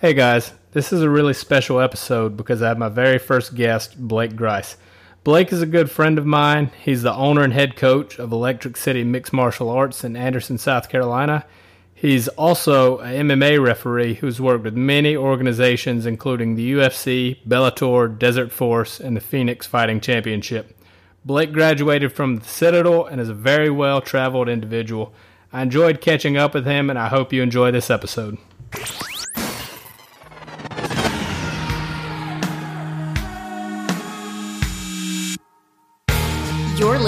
Hey guys, this is a really special episode because I have my very first guest, Blake Grice. Blake is a good friend of mine. He's the owner and head coach of Electric City Mixed Martial Arts in Anderson, South Carolina. He's also an MMA referee who's worked with many organizations, including the UFC, Bellator, Desert Force, and the Phoenix Fighting Championship. Blake graduated from the Citadel and is a very well traveled individual. I enjoyed catching up with him, and I hope you enjoy this episode.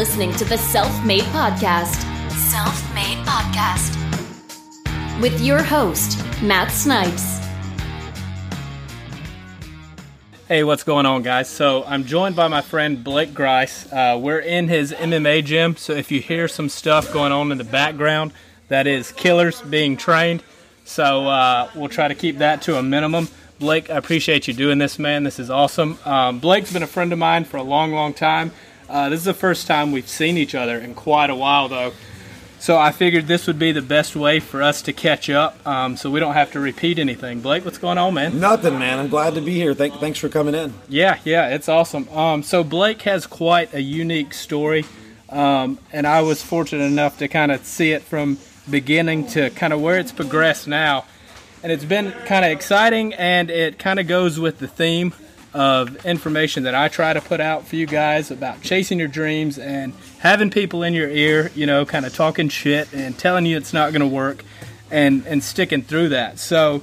Listening to the Self Made Podcast. Self Made Podcast. With your host, Matt Snipes. Hey, what's going on, guys? So, I'm joined by my friend Blake Grice. Uh, we're in his MMA gym, so if you hear some stuff going on in the background, that is killers being trained. So, uh, we'll try to keep that to a minimum. Blake, I appreciate you doing this, man. This is awesome. Um, Blake's been a friend of mine for a long, long time. Uh, this is the first time we've seen each other in quite a while, though. So I figured this would be the best way for us to catch up, um, so we don't have to repeat anything. Blake, what's going on, man? Nothing, man. I'm glad to be here. Thank, thanks for coming in. Yeah, yeah, it's awesome. Um, so Blake has quite a unique story, um, and I was fortunate enough to kind of see it from beginning to kind of where it's progressed now, and it's been kind of exciting, and it kind of goes with the theme of information that I try to put out for you guys about chasing your dreams and having people in your ear, you know, kind of talking shit and telling you it's not going to work and and sticking through that. So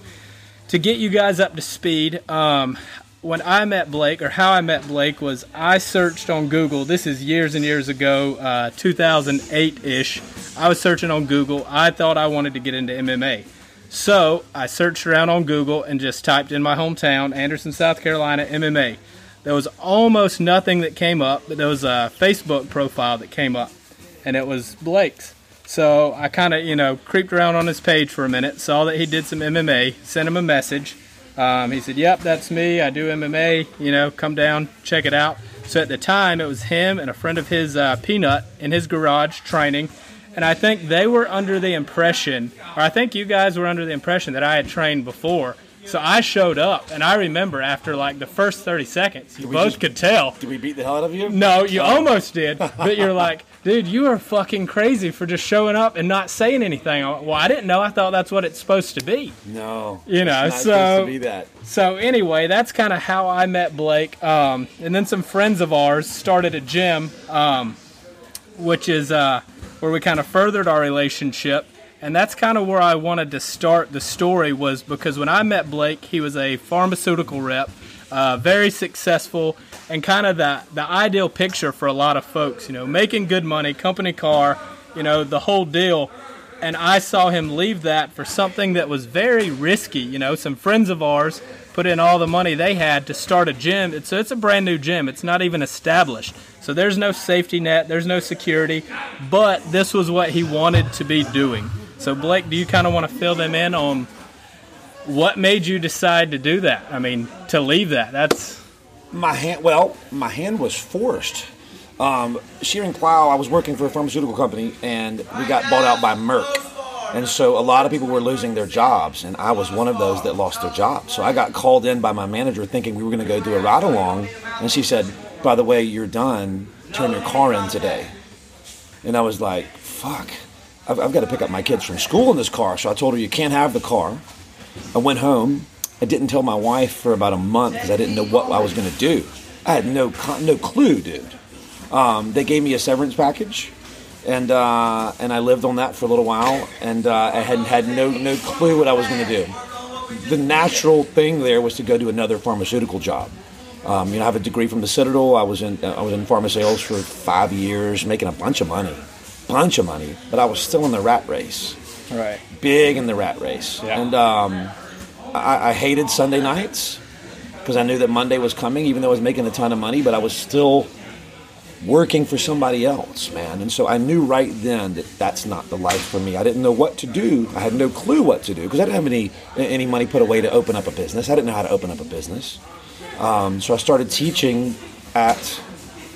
to get you guys up to speed, um, when I met Blake or how I met Blake was I searched on Google. This is years and years ago, uh, 2008 ish. I was searching on Google. I thought I wanted to get into MMA. So I searched around on Google and just typed in my hometown, Anderson, South Carolina, MMA. There was almost nothing that came up, but there was a Facebook profile that came up, and it was Blake's. So I kind of, you know, creeped around on his page for a minute, saw that he did some MMA, sent him a message. Um, he said, Yep, that's me. I do MMA. You know, come down, check it out. So at the time, it was him and a friend of his, uh, Peanut, in his garage training and I think they were under the impression, or I think you guys were under the impression that I had trained before. So I showed up, and I remember after like the first 30 seconds, you both just- could tell. Did we beat the hell out of you? No, you almost did, but you're like, dude, you are fucking crazy for just showing up and not saying anything. Well, I didn't know. I thought that's what it's supposed to be. No. You know, so- supposed to be that. So anyway, that's kind of how I met Blake. Um, and then some friends of ours started a gym, um, which is uh, where we kind of furthered our relationship. And that's kind of where I wanted to start the story was because when I met Blake, he was a pharmaceutical rep, uh, very successful, and kind of the the ideal picture for a lot of folks. You know, making good money, company car, you know, the whole deal and I saw him leave that for something that was very risky. You know, some friends of ours put in all the money they had to start a gym. It's, it's a brand new gym. It's not even established. So there's no safety net, there's no security, but this was what he wanted to be doing. So Blake, do you kind of want to fill them in on what made you decide to do that? I mean, to leave that. That's My hand, well, my hand was forced. Um, Schering-Plough, I was working for a pharmaceutical company, and we got bought out by Merck. And so a lot of people were losing their jobs, and I was one of those that lost their job. So I got called in by my manager thinking we were going to go do a ride along, and she said, "By the way, you're done. Turn your car in today." And I was like, "Fuck, I've, I've got to pick up my kids from school in this car." So I told her, "You can't have the car." I went home. I didn't tell my wife for about a month because I didn't know what I was going to do. I had no no clue, dude. Um, they gave me a severance package, and uh, and I lived on that for a little while, and uh, I had had no no clue what I was going to do. The natural thing there was to go to another pharmaceutical job. Um, you know, I have a degree from the Citadel. I was in I was in pharma sales for five years, making a bunch of money, bunch of money. But I was still in the rat race right. big in the rat race. Yeah. And um, I, I hated Sunday nights because I knew that Monday was coming, even though I was making a ton of money, but I was still working for somebody else, man. And so I knew right then that that's not the life for me. I didn't know what to do. I had no clue what to do because I didn't have any any money put away to open up a business. I didn't know how to open up a business. Um, so I started teaching at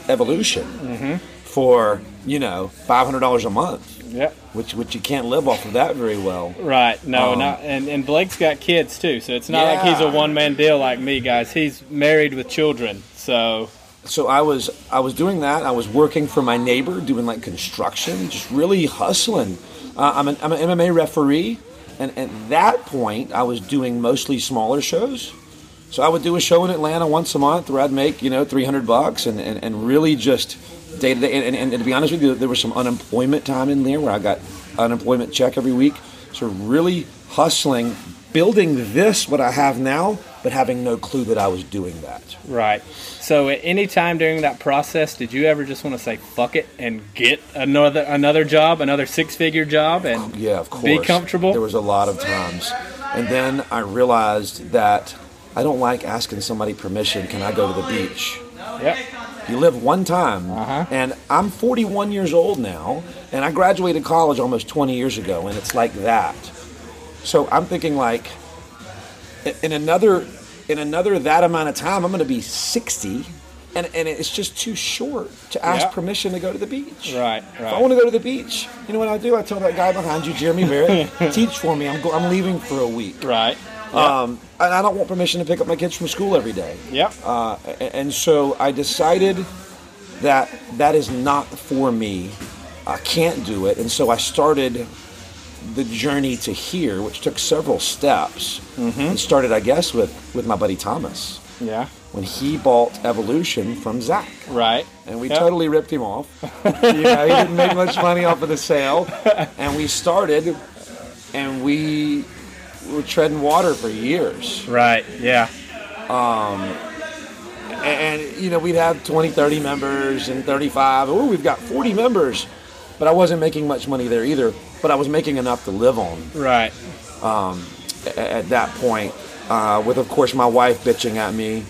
Evolution for you know five hundred dollars a month Yep. which which you can't live off of that very well. Right. No, Um, not and, and Blake's got kids too, so it's not like he's a one man deal like me, guys. He's married with children, so So I was I was doing that. I was working for my neighbor, doing like construction, just really hustling. Uh, I'm an I'm an MMA referee, and at that point, I was doing mostly smaller shows. So I would do a show in Atlanta once a month where I'd make you know 300 bucks, and, and, and really just day to day. And, and, and to be honest with you, there was some unemployment time in there where I got unemployment check every week. So really hustling, building this what I have now, but having no clue that I was doing that. right. So at any time during that process, did you ever just want to say fuck it and get another another job, another six figure job, and Yeah, of course. be comfortable? There was a lot of times. And then I realized that I don't like asking somebody permission, can I go to the beach? Yep. You live one time. Uh-huh. And I'm 41 years old now, and I graduated college almost 20 years ago, and it's like that. So I'm thinking like in another in another that amount of time, I'm going to be 60, and, and it's just too short to ask Yeah. permission to go to the beach. Right, If I want to go to the beach, you know what I do? I tell that guy behind you, Jeremy Barrett, teach for me. I'm go- I'm leaving for a week. Right. Yep. Um, and I don't want permission to pick up my kids from school every day. yep. Uh, and so I decided that that is not for me. I can't do it. And so I started the journey to here, which took several steps. Mm-hmm. And started, I guess, with, with my buddy Thomas yeah. when he bought Evolution from Zach. Right. And we Yep. totally ripped him off. you know, he didn't make much money off of the sale. And we started, and we were treading water for years. Right. Yeah. And, you know, we'd have 20, 30 members and 35. Oh, we've got 40 members. But I wasn't making much money there either. But I was making enough to live on Right. a- at that point. Uh, with, of course, my wife bitching at me.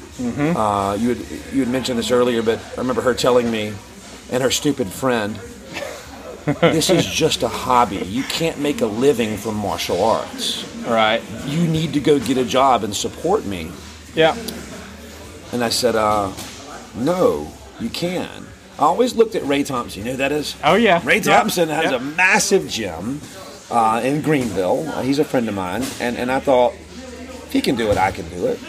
Uh, you, had, you had mentioned this earlier, but I remember her telling me, and her stupid friend, this is just a hobby. You can't make a living from martial arts. Right. You need to go get a job and support me. Yeah. And I said, uh, no, you can. I always looked at Ray Thompson. You know who that is? Oh yeah. Ray Yep. Thompson has Yep. a massive gym uh, in Greenville. Uh, he's a friend of mine. And, and I thought, if he can do it, I can do it.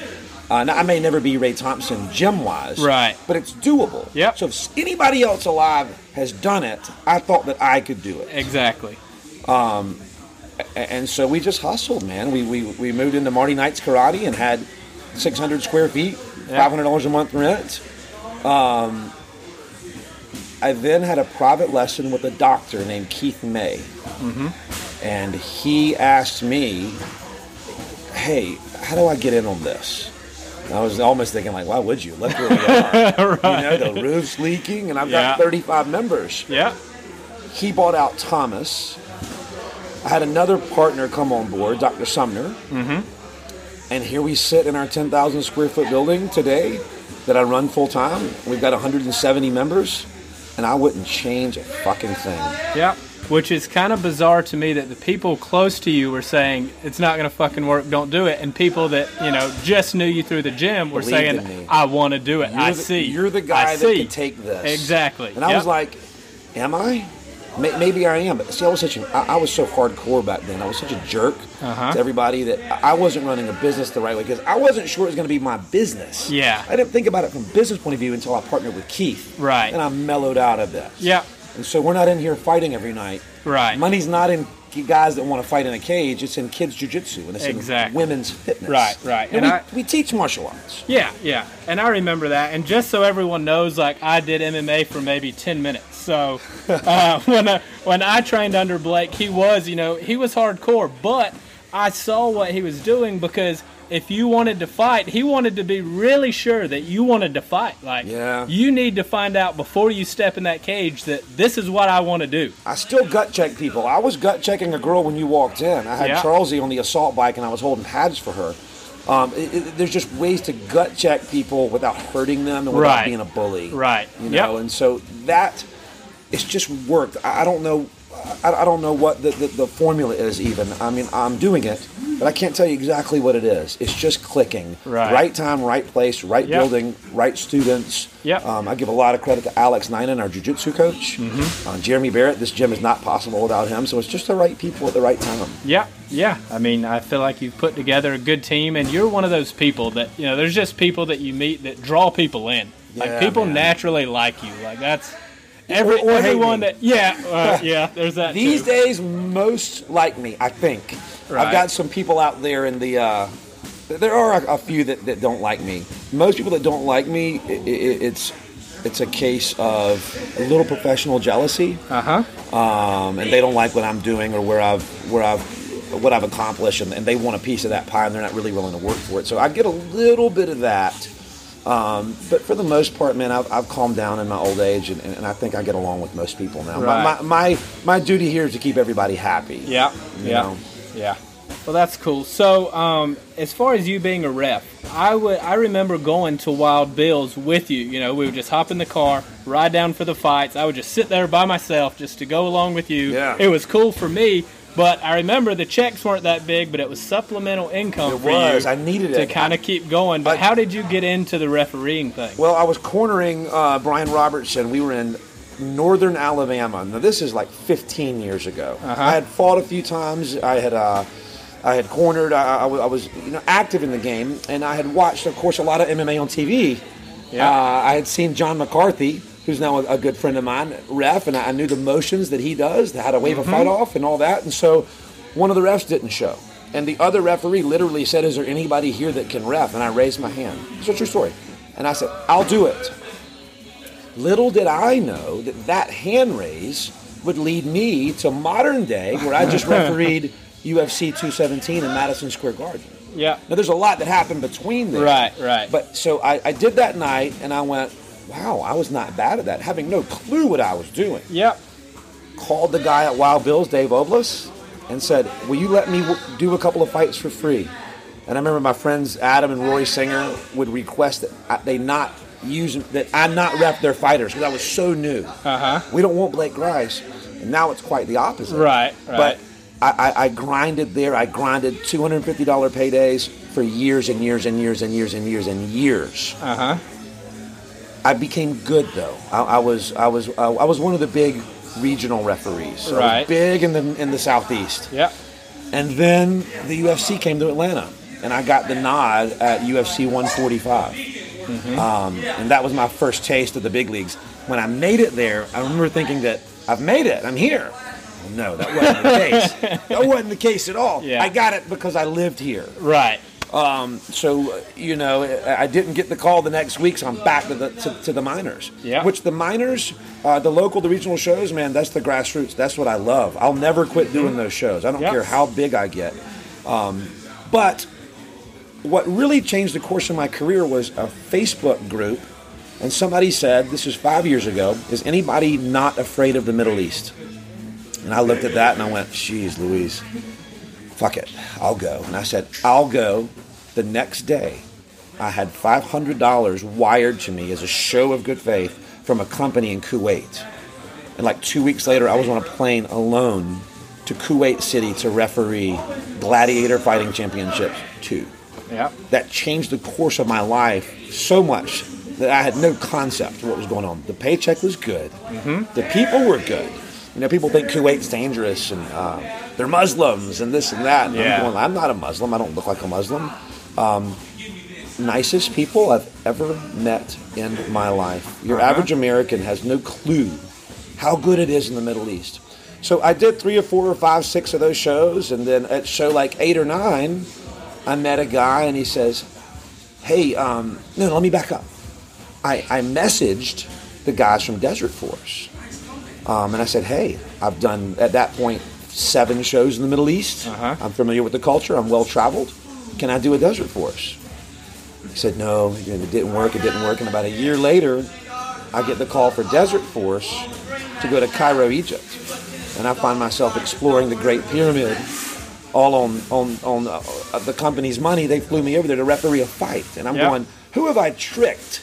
Uh, now, I may never be Ray Thompson gym wise. Right. But it's doable. Yep. So if anybody else alive has done it, I thought that I could do it. exactly. A- And so we just hustled, man. We, we, we moved into Marty Knight's Karate and had 600 square feet, Yeah. $500 a month rent. Um, I then had a private lesson with a doctor named Keith May. And he asked me, hey, how do I get in on this? And I was almost thinking, like, why would you? Look where we are. You know, the roof's leaking, and I've got 35 members Yeah. he bought out Thomas. I had another partner come on board, Dr. Sumner. Mm-hmm. And here we sit in our 10,000 square foot building today that I run full time. We've got 170 members, and I wouldn't change a fucking thing. Yeah. Which is kind of bizarre to me that the people close to you were saying it's not going to fucking work, don't do it, and people that you know just knew you through the gym were Believed in saying. I want to do it. You're I the, see. You're the I guy that see. can take this. Exactly. And I Yep. was like, am I? May- Maybe I am, but see, I was such an I I was so hardcore back then. I was such a jerk Uh-huh. to everybody that I I wasn't running a business the right way because I wasn't sure it was going to be my business. Yeah. I didn't think about it from a business point of view until I partnered with Keith. Right. And I mellowed out of this. Yeah. And so we're not in here fighting every night. Right. Money's not in guys that want to fight in a cage. It's in kids jujitsu and it's Exactly. in women's fitness. Right, right. And, And we, I- we teach martial arts. Yeah, yeah. And I remember that. And just so everyone knows, like I did MMA for maybe ten minutes. So uh, when I, when I trained under Blake, he was, you know, he was hardcore. But I saw what he was doing because if you wanted to fight, he wanted to be really sure that you wanted to fight. Like, Yeah. you need to find out before you step in that cage that this is what I want to do. I still gut check people. I was gut checking a girl when you walked in. I had Yeah. Charlesy on the assault bike and I was holding pads for her. Um, it, it- there's just ways to gut check people without hurting them and without Right. being a bully. Right. You know, Yep. and so that it's just worked. I, I don't know. I, I don't know what the, the, the formula is even. I mean, I'm doing it, but I can't tell you exactly what it is. It's just clicking. Right. time, right place, right Yep. building, right students. Yep. Um, I give a lot of credit to Alex Ninan, our jiu-jitsu coach. Mm-hmm. Uh, Jeremy Barrett. This gym is not possible without him. So it's just the right people at the right time. Yeah, yeah. I mean, I feel like you've put together a good team, and you're one of those people that you know. There's just people that you meet that draw people in. Like Yeah, people man. naturally like you. Like that's every Or- everyone that. Yeah, uh, yeah. There's that. These too. days, most like me, I think. Right. I've got some people out there in the. Uh, there are a, a few that, that don't like me. Most people that don't like me, i i it's it's a case of a little professional jealousy, Uh huh. um, and they don't like what I'm doing or where I've where I've what I've accomplished, and, and they want a piece of that pie, and they're not really willing to work for it. So I get a little bit of that. Um, but for the most part, man, I've, I've calmed down in my old age, and, and I think I get along with most people now. My, Right. my, my my duty here is to keep everybody happy. Yeah, yeah, know? yeah. Well, that's cool. So, um, as far as you being a ref, I would I remember going to Wild Bill's with you. You know, we would just hop in the car, ride down for the fights. I would just sit there by myself just to go along with you. Yeah. It was cool for me. But I remember the checks weren't that big, but it was supplemental income It for was. you I needed to it. kind of keep going. But I- how did you get into the refereeing thing? Well, I was cornering uh, Brian Robertson. We were in northern Alabama. Now, this is like 15 years ago. Uh-huh. I had fought a few times. I had. Uh, I had cornered. I, I was- I was, you know, active in the game, and I had watched, of course, a lot of MMA on TV. Yeah. Uh, I had seen John McCarthy, who's now a, a good friend of mine, ref, and I, I knew the motions that he does, how to wave a fight mm-hmm. off, and all that. And so, one of the refs didn't show, and the other referee literally said, "Is there anybody here that can ref?" And I raised my hand. It's a true story, and I said, "I'll do it." Little did I know that that hand raise would lead me to modern day, where I just refereed UFC 217 in Madison Square Garden. yeah. Now, there's a lot that happened between there. Right, right. But so I, I did that night, and I went, wow, I was not bad at that, having no clue what I was doing. Yep. Called the guy at Wild Bills, Dave Oblis, and said, will you let me w- do a couple of fights for free? And I remember my friends Adam and Roy Singer would request that I, they not use that I not rep their fighters because I was so new. Uh huh. We don't want Blake Grice, and now it's quite the opposite. Right, right. But I, I, I grinded there. I grinded two hundred and fifty dollar paydays for years and years and years and years and years and years. Uh huh. I became good though. I, I was I was I was one of the big regional referees. So Right. big in the in the southeast. Yep. And then the UFC came to Atlanta, and I got the nod at UFC 145. Mm-hmm. Um, and that was my first taste of the big leagues. When I made it there, I remember thinking that I've made it. I'm here. Well, no, that wasn't the case. That wasn't the case at all. Yeah. I got it because I lived here. Right. Um, so uh, you know, I I didn't get the call the next week, so I'm back to the to, to the minors. Yeah. Which the minors, uh, the local, the regional shows, man, that's the grassroots. That's what I love. I'll never quit doing those shows. I don't Yep. care how big I get. Um, but what really changed the course of my career was a Facebook group, and somebody said, "This is five years ago. Is anybody not afraid of the Middle East?" And I looked at that and I went, "Jeez, Louise." fuck it, I'll go. And I said, I'll go. The next day, I had $500 wired to me as a show of good faith from a company in Kuwait. And like two weeks later, I was on a plane alone to Kuwait City to referee Gladiator Fighting Championships 2. Yep. That changed the course of my life so much that I had no concept of what was going on. The paycheck was good. The people were good. You know, people think Kuwait's dangerous and uh, they're Muslims and this and that. And Yeah. I'm, going, I'm not a Muslim. I don't look like a Muslim. Um, nicest people I've ever met in my life. Your Uh-huh. average American has no clue how good it is in the Middle East. So I did three or four or five, six of those shows, and then at show like eight or nine, I met a guy and he says, "Hey, um, no, let me back up. I, I messaged the guys from Desert Force, um, and I said, "Hey, I've done at that point seven shows in the Middle East. Uh-huh. I'm familiar with the culture. I'm well traveled. Can I do a Desert Force?" He said, "No, it didn't work. It didn't work." And about a year later, I get the call for Desert Force to go to Cairo, Egypt, and I find myself exploring the Great Pyramid, all on on on uh, the company's money. They flew me over there to referee a fight, and I'm Yeah. going, "Who have I tricked?"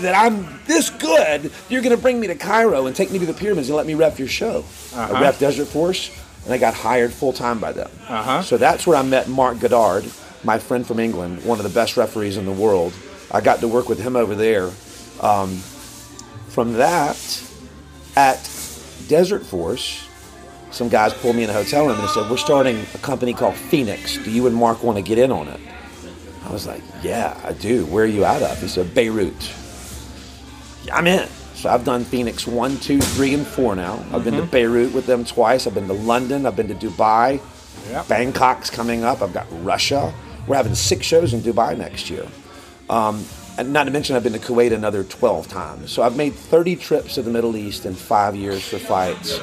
That I'm this good, you're going to bring me to Cairo and take me to the pyramids and let me ref your show. Uh-huh. I ref Desert Force. and I got hired full time by them. Uh-huh. So that's where I met Mark Goddard, my friend from England, one of the best referees in the world. I got to work with him over there. Um, from that, at Desert Force, some guys pulled me in a hotel room and said, "We're starting a company called Phoenix. Do you and Mark want to get in on it?" I was like, "Yeah, I do. Where are you out of?" He said, "Beirut." Yeah, I'm in. So I've done Phoenix one, two, three, and four now. I've been to Beirut with them twice. I've been to London. I've been to Dubai. Yep. Bangkok's coming up. I've got Russia. We're having six shows in Dubai next year. Um, and not to mention, I've been to Kuwait another 12 times. So I've made 30 trips to the Middle East in five years for fights.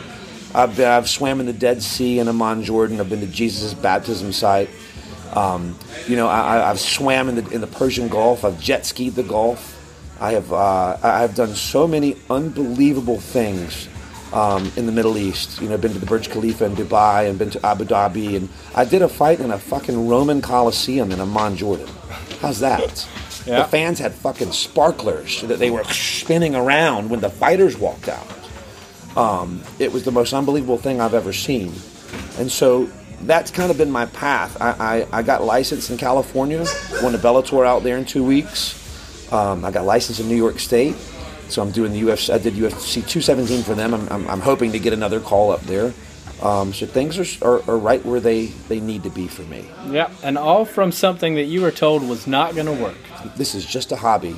I've, been, I've swam in the Dead Sea in Amman, Jordan. I've been to Jesus' baptism site. Um, you know, I, I- I've swam in the, in the Persian Gulf. I've jet skied the Gulf. I have uh, I've done so many unbelievable things um, in the Middle East. You know, been to the Burj Khalifa in Dubai and been to Abu Dhabi, and I did a fight in a fucking Roman Coliseum in Amman, Jordan. How's that? Yeah. The fans had fucking sparklers that they were spinning around when the fighters walked out. Um, it was the most unbelievable thing I've ever seen, and so that's kind of been my path. I, I, I got licensed in California, won a Bellator out there in two weeks. Um, I got licensed in New York State, so I'm doing the UFC. I did UFC 217 for them. I'm, I'm, I'm hoping to get another call up there. Um, so things are, are, are right where they, they need to be for me. Yep. And all from something that you were told was not going to work. This is just a hobby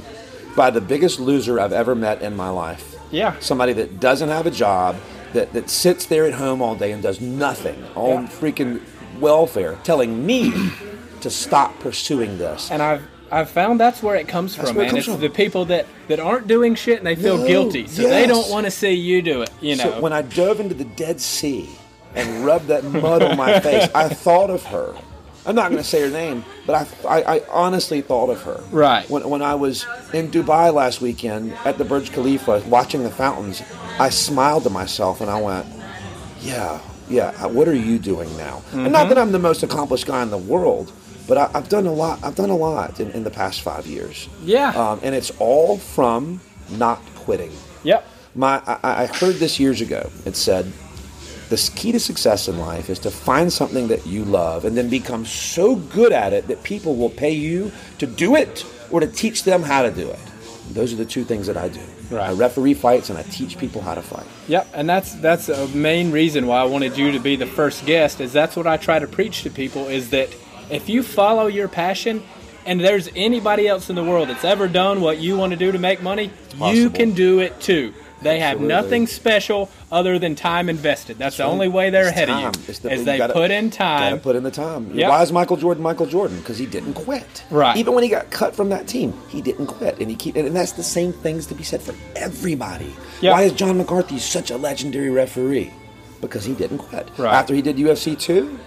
by the biggest loser I've ever met in my life. Yeah. Somebody that doesn't have a job, that, that sits there at home all day and does nothing on Yeah. freaking welfare, telling me to stop pursuing this. And I've I've found that's where it comes That's from, where it man. comes it's from. the people that, that aren't doing shit and they feel No, guilty, so they don't want to see you do it. You know. So when I dove into the Dead Sea and rubbed that mud on my face, I thought of her. I'm not going to say her name, but I, I, I honestly thought of her. Right. When, when I was in Dubai last weekend at the Burj Khalifa watching the fountains, I smiled to myself and I went, yeah, yeah, what are you doing now? And Mm-hmm. not that I'm the most accomplished guy in the world, but I, I've done a lot. I've done a lot in, in the past five years. Yeah. Um, and it's all from not quitting. yep. My, I, I heard this years ago. It said, the key to success in life is to find something that you love and then become so good at it that people will pay you to do it or to teach them how to do it. Those are the two things that I do. Right. I referee fights and I teach people how to fight. Yep, and that's that's a main reason why I wanted you to be the first guest. Is that's what I try to preach to people is that if you follow your passion, and there's anybody else in the world that's ever done what you want to do to make money, you can do it too. They have Absolutely. nothing special other than time invested. That's the only way they're It's ahead time. of you. The- is they gotta- put in Gotta time. put in the time. Yep. Why is Michael Jordan Michael Jordan? Because he didn't quit. Right. Even when he got cut from that team, he didn't quit, and he keep. And that's the same things to be said for everybody. Yep. Why is John McCarthy such a legendary referee? Because he didn't quit. Right. After he did UFC two,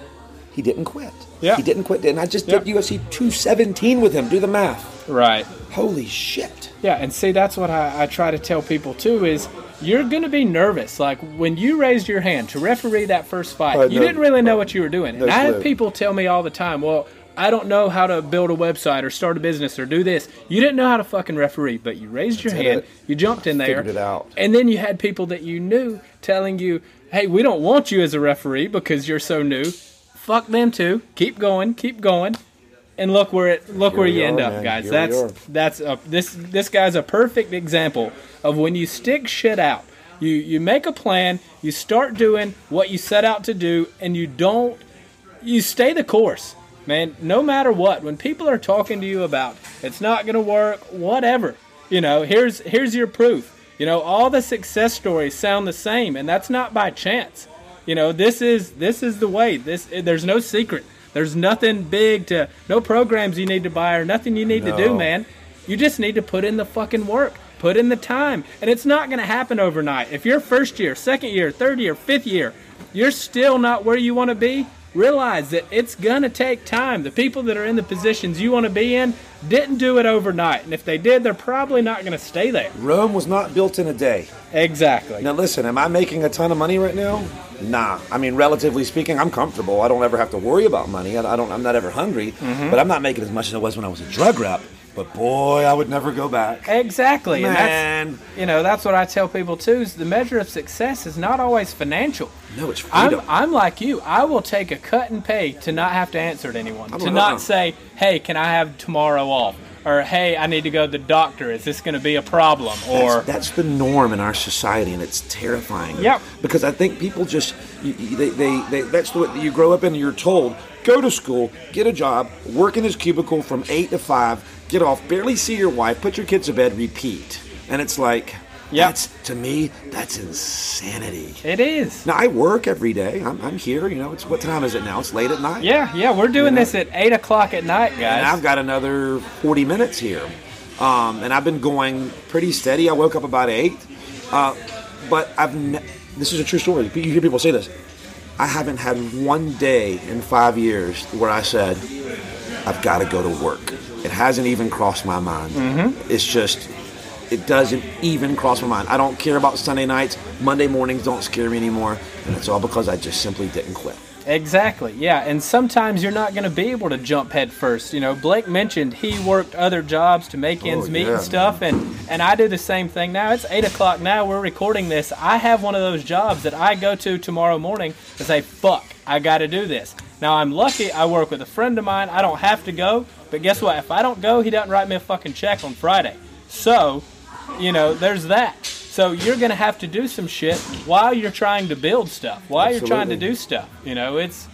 he didn't quit. Yeah. He didn't quit. And I just did UFC two seventeen with him. Do the math. right. Holy shit. Yeah, and see, that's what I, I try to tell people too is you're going to be nervous. Like when you raised your hand to referee that first fight, Oh, you no- didn't really know what you were doing. no and I have people tell me all the time, well, I don't know how to build a website or start a business or do this. You didn't know how to fucking referee, but you raised your That's hand, it. you jumped in there, figured it out. and then you had people that you knew telling you, hey, we don't want you as a referee because you're so new. Fuck them too. Keep going, keep going. And look where it look Here where you end are, up, man. guys. Here that's that's a this this guy's a perfect example of when you stick shit out. You you make a plan, you start doing what you set out to do, and you don't you stay the course, man. No matter what, when people are talking to you about it's not gonna work, whatever, you know, here's here's your proof. You know, all the success stories sound the same, and that's not by chance. You know, this is this is the way. This there's no secret. There's nothing big to no programs you need to buy or nothing you need to do, man. You just need to put in the fucking work. Put in the time. And it's not going to happen overnight. If you're first year, second year, third year, fifth year, you're still not where you want to be, realize that it's going to take time. The people that are in the positions you want to be in didn't do it overnight. And if they did, they're probably not going to stay there. Rome was not built in a day. Exactly. Now listen, am I making a ton of money right now? Nah. I mean, relatively speaking, I'm comfortable. I don't ever have to worry about money. I don't. I'm not ever hungry. Mm-hmm. But I'm not making as much as I was when I was a drug rep. but boy, I would never go back. Exactly. And that's, Man, you know, that's what I tell people too. Is the measure of success is not always financial. no, it's I'm. I'm like you. I will take a cut and pay to not have to answer to anyone. To a- not say, "Hey, can I have tomorrow off?" Or "Hey, I need to go to the doctor. Is this going to be a problem?" Or that's, that's the norm in our society, and it's terrifying. Yep. Because I think people just you, they, they, they that's the way you grow up and you're told go to school, get a job, work in this cubicle from eight to five, get off, barely see your wife, put your kids to bed, repeat, and it's like Yep. that's to me that's insanity. it is. Now I work every day. I'm, I'm here. You know, it's what time is it now? It's late at night. Yeah, yeah. We're doing know? this at eight o'clock at night, and guys. I've got another 40 minutes here. Um, and I've been going pretty steady. I woke up about 8. Uh, but I've ne- this is a true story. You hear people say this. I haven't had one day in five years where I said, I've got to go to work. It hasn't even crossed my mind. Mm-hmm. It's just, it doesn't even cross my mind. I don't care about Sunday nights. Monday mornings don't scare me anymore. And it's all because I just simply didn't quit. Exactly. Yeah, and sometimes you're not going to be able to jump head first. You know, Blake mentioned he worked other jobs to make ends Oh, meet yeah, and stuff, and and I do the same thing now. It's eight o'clock now. We're recording this. I have one of those jobs that I go to tomorrow morning to say, "Fuck, I got to do this." Now I'm lucky. I work with a friend of mine. I don't have to go, but guess what? If I don't go, he doesn't write me a fucking check on Friday. So, you know, there's that. So you're gonna have to do some shit while you're trying to build stuff, while you're trying to do stuff. You know, it's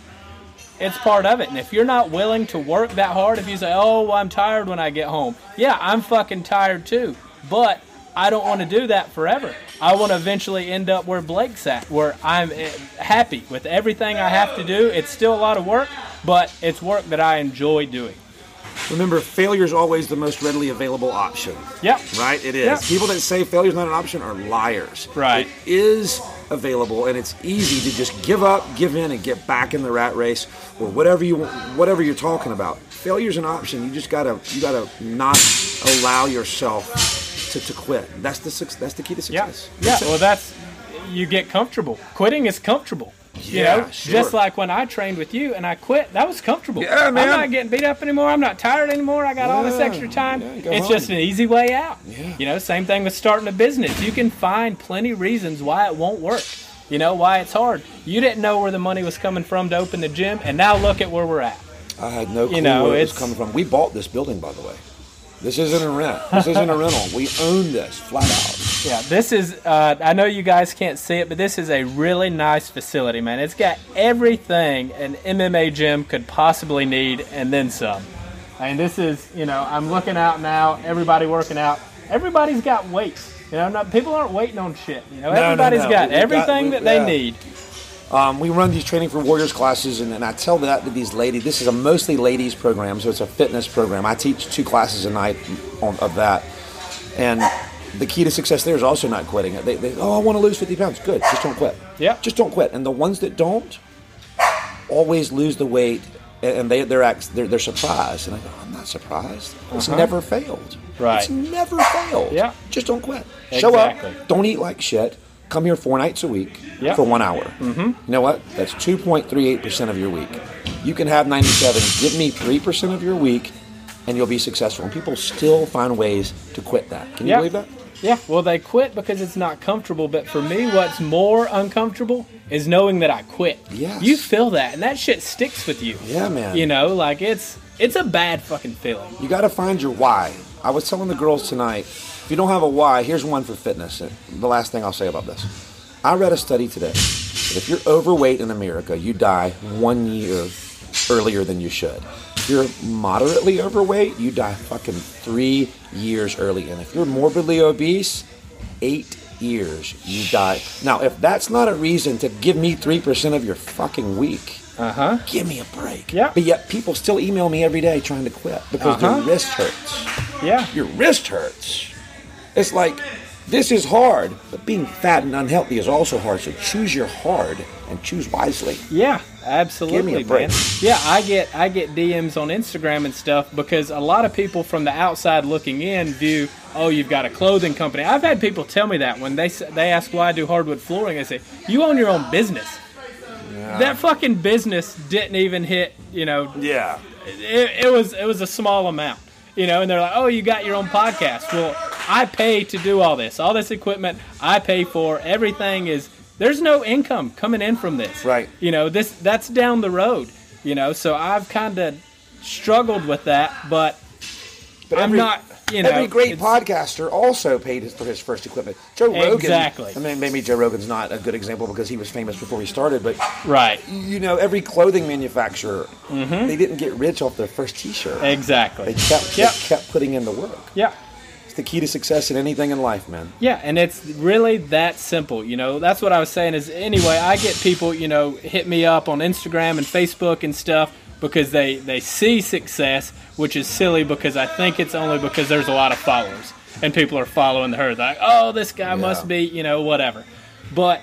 it's part of it. And if you're not willing to work that hard, if you say, "Oh, well, I'm tired when I get home," yeah, I'm fucking tired too. But I don't want to do that forever. I want to eventually end up where Blake's at, where I'm eh, happy with everything I have to do. It's still a lot of work, but it's work that I enjoy doing. Remember, failure is always the most readily available option. Yep. Right? It is. Yeah. People that say failure is not an option are liars. Right. It is available, and it's easy to just give up, give in, and get back in the rat race or whatever you whatever you're talking about. Failure is an option. You just gotta you gotta not allow yourself to, to quit. That's the that's the key to success. Yeah. That's it. Well, that's you get comfortable. Quitting is comfortable. You Yeah, know, sure. just like when I trained with you and I quit, that was comfortable. Yeah, man. I'm not getting beat up anymore. I'm not tired anymore. I got all this extra time. yeah, it's home. just an easy way out. Yeah. You know, same thing with starting a business. You can find plenty of reasons why it won't work. You know, why it's hard. You didn't know where the money was coming from to open the gym, and now look at where we're at. I had no clue You know, where it was it's- coming from. We bought this building, by the way. This isn't a rent. This isn't a rental. We own this flat out. Yeah, this is. Uh, I know you guys can't see it, but this is a really nice facility, man. It's got everything an MMA gym could possibly need, and then some. I mean, this is. You know, I'm looking out now. Everybody working out. Everybody's got weights. You know, not, people aren't waiting on shit. You know, No, no, everybody's no. got We've got- everything we- that they yeah. need. Um, we run these training for warriors classes, and, and I tell that to these ladies. This is a mostly ladies program, so it's a fitness program. I teach two classes a night on, of that, and the key to success there is also not quitting. They, they oh, I want to lose fifty pounds. Good, just don't quit. Yeah. just don't quit. And the ones that don't always lose the weight, and they they're they're, they're surprised. And I go, I'm not surprised. It's never failed. Uh-huh. Right. It's never failed. Yeah. just don't quit. Exactly. Show up. Don't eat like shit. Come here four nights a week Yeah. for one hour. Mm-hmm. You know what? That's 2.38% of your week. You can have 97. Give me 3% of your week, and you'll be successful. And people still find ways to quit that. Can you Yeah. believe that? Yeah, well, they quit because it's not comfortable. But for me, what's more uncomfortable is knowing that I quit. Yes. You feel that, and that shit sticks with you. Yeah, man. You know, like it's it's a bad fucking feeling. You got to find your why. I was telling the girls tonight, if you don't have a why, here's one for fitness. The last thing I'll say about this. I read a study today that if you're overweight in America, you die one year earlier than you should. If you're moderately overweight, you die fucking three years early. And if you're morbidly obese, eight years you die. Now, if that's not a reason to give me 3% of your fucking week, Uh huh. give me a break. Yeah. But yet people still email me every day trying to quit because Uh-huh. their wrist hurts. Yeah. Your wrist hurts. It's like this is hard, but being fat and unhealthy is also hard. So choose your hard and choose wisely. Yeah, absolutely, break. man. Yeah, I get I get DMs on Instagram and stuff because a lot of people from the outside looking in view, oh, you've got a clothing company. I've had people tell me that when they they ask why I do hardwood flooring, I say, you own your own business. That fucking business didn't even hit, you know, Yeah. it, it was it was a small amount. You know, and they're like, "Oh, you got your own podcast." Well, I pay to do all this. All this equipment I pay for. Everything is there's no income coming in from this. Right. You know, this that's down the road. You know, so I've kind of struggled with that, but, But I'm every- not. You know, Every great podcaster also paid his- for his first equipment. Joe Rogan. Exactly. I mean, maybe Joe Rogan's not a good example because he was famous before he started, but Right. you know, every clothing manufacturer, mm-hmm. they didn't get rich off their first T-shirt. Exactly. They kept, Yep. they kept putting in the work. Yeah. It's the key to success in anything in life, man. Yeah, and it's really that simple. You know, that's what I was saying is anyway, I get people, you know, hit me up on Instagram and Facebook and stuff because they they see success, which is silly because I think it's only because there's a lot of followers and people are following the herd like, "Oh, this guy must be, you know, whatever." But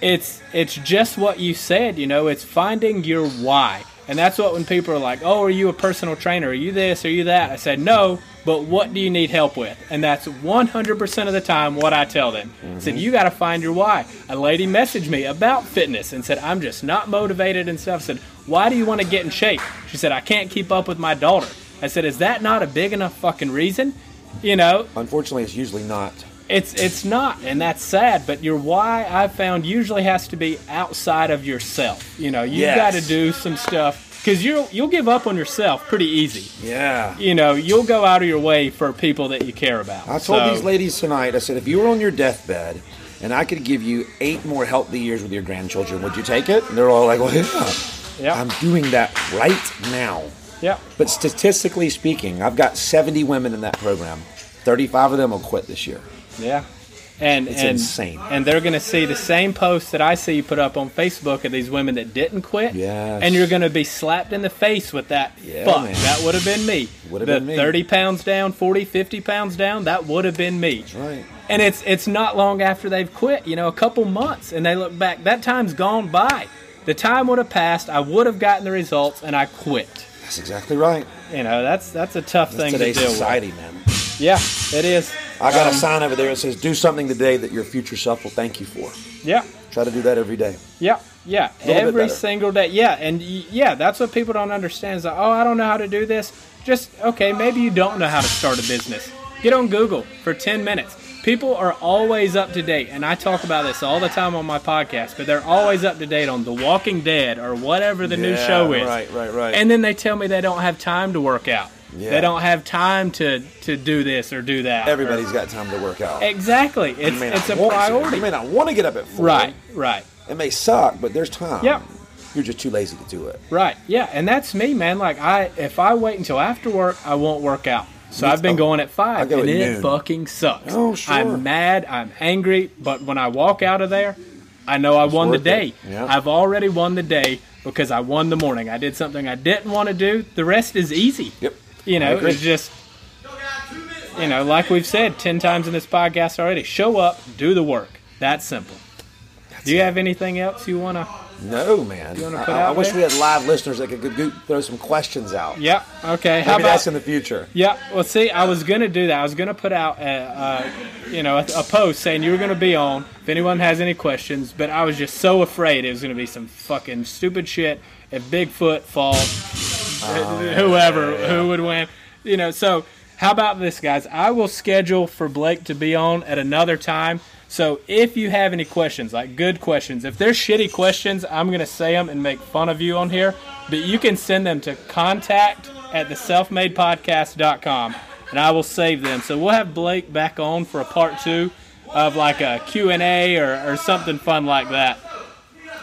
it's it's just what you said, you know, it's finding your why. And that's what when people are like, "Oh, are you a personal trainer? Are you this? Are you that?" I said, "No, but what do you need help with?" And that's 100% of the time what I tell them. I said, mm-hmm. "You got to find your why." A lady messaged me about fitness and said, "I'm just not motivated and stuff." I said, "Why do you want to get in shape?" She said, "I can't keep up with my daughter." I said, "Is that not a big enough fucking reason?" You know, Unfortunately, it's usually not. it's it's not, and that's sad. But your why I found usually has to be outside of yourself. You know, you Yes. got to do some stuff because you'll you'll give up on yourself pretty easy. Yeah. You know, you'll go out of your way for people that you care about. I told So- these ladies tonight, I said, if you were on your deathbed and I could give you eight more healthy years with your grandchildren, would you take it? And they're all like, well, yeah. Yeah. I'm doing that right now. Yeah, But statistically speaking, I've got 70 women in that program. 35 of them will quit this year. yeah. And It's and, insane. And they're going to see the same posts that I see you put up on Facebook of these women that didn't quit. Yes. And you're going to be slapped in the face with that. Yeah, Fuck, man. that would have been me. Would've been me. 30 pounds down, 40, 50 pounds down, that would have been me. That's right. And it's it's not long after they've quit, you know, a couple months, and they look back. That time's gone by. The time would have passed. I would have gotten the results, and I quit. That's exactly right. You know, that's that's a tough That's thing to today's deal society, with. man. Yeah, it is. I got Um, a sign over there that says, do something today that your future self will thank you for. Yeah, Try to do that every day. yeah, yeah. Every single day. Yeah, and yeah, that's what people don't understand. Is like, oh, I don't know how to do this. Just okay, maybe you don't know how to start a business. Get on Google for ten minutes. People are always up to date, and I talk about this all the time on my podcast. But they're always up to date on The Walking Dead or whatever the new show is. right, right, right. And then they tell me they don't have time to work out. Yeah. They don't have time to to do this or do that. Everybody's got time to work out. exactly. It's You may not it's a want to. priority. You may not want to get up at four. Right, right. It may suck, but there's time. Yep. You're just too lazy to do it. Right. Yeah, and that's me, man. Like I, if I wait until after work, I won't work out. So I've been going at five, and it noon. fucking sucks. Oh, sure. I'm mad. I'm angry. But when I walk out of there, I know I won the day. Yeah. I've already won the day because I won the morning. I did something I didn't want to do. The rest is easy. Yep. You know, it's just. You know, like we've said ten times in this podcast already, show up, do the work. That's simple. do you have anything else you want to? No, man. You wanna I, put I out wish there? we had live listeners that could go, throw some questions out. Yeah. Okay. How Maybe about that's in the future. Yeah, well, see, I was gonna do that. I was gonna put out a, uh, you know, a, a post saying you were gonna be on if anyone has any questions. But I was just so afraid it was gonna be some fucking stupid shit. If Bigfoot falls, whoever who would win, you know. So how about this, guys? I will schedule for Blake to be on at another time. So if you have any questions, like good questions, if they're shitty questions, I'm gonna say them and make fun of you on here. But you can send them to contact at the selfmadepodcast.com and I will save them. So we'll have Blake back on for a part two of like a Q&A or, or something fun like that.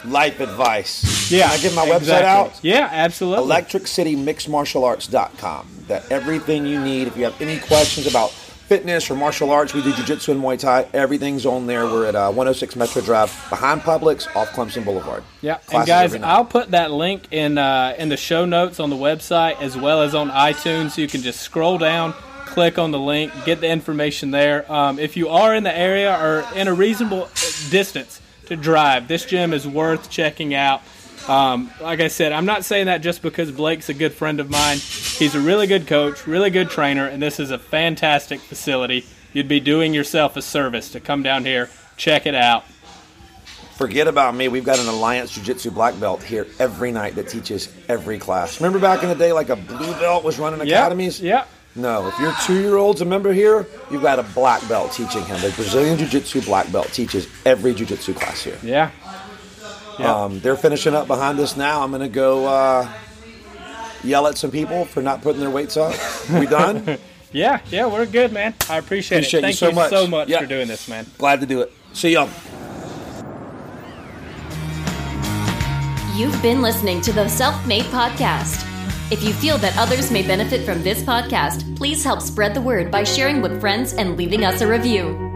Life advice. Yeah. Can I give my website out? Yeah, absolutely. electriccitymixedmartialarts.com. That everything you need. If you have any questions about fitness or martial arts, we do jiu-jitsu and Muay Thai. Everything's on there. We're at uh, 106 Metro Drive, behind Publix, off Clemson Boulevard. Yeah, and guys. I'll put that link in uh, in the show notes on the website as well as on iTunes. So you can just scroll down, click on the link, get the information there. Um, if you are in the area or in a reasonable distance to drive, this gym is worth checking out. Um, like I said, I'm not saying that just because Blake's a good friend of mine. He's a really good coach, really good trainer, and this is a fantastic facility. You'd be doing yourself a service to come down here, check it out. Forget about me. We've got an Alliance Jiu Jitsu black belt here every night that teaches every class. Remember back in the day, like a blue belt was running academies? yeah. No, if your two-year-old's a member here, you've got a black belt teaching him. The Brazilian Jiu-Jitsu black belt teaches every Jiu-Jitsu class here. Yeah. Yeah. Um, they're finishing up behind us now. I'm going to go uh, yell at some people for not putting their weights up. We done? Yeah, yeah, we're good, man. I appreciate, Appreciate it. you Thank so much. so much Yeah. for doing this, man. Glad to do it. See y'all. You've been listening to the Self Made Podcast. If you feel that others may benefit from this podcast, please help spread the word by sharing with friends and leaving us a review.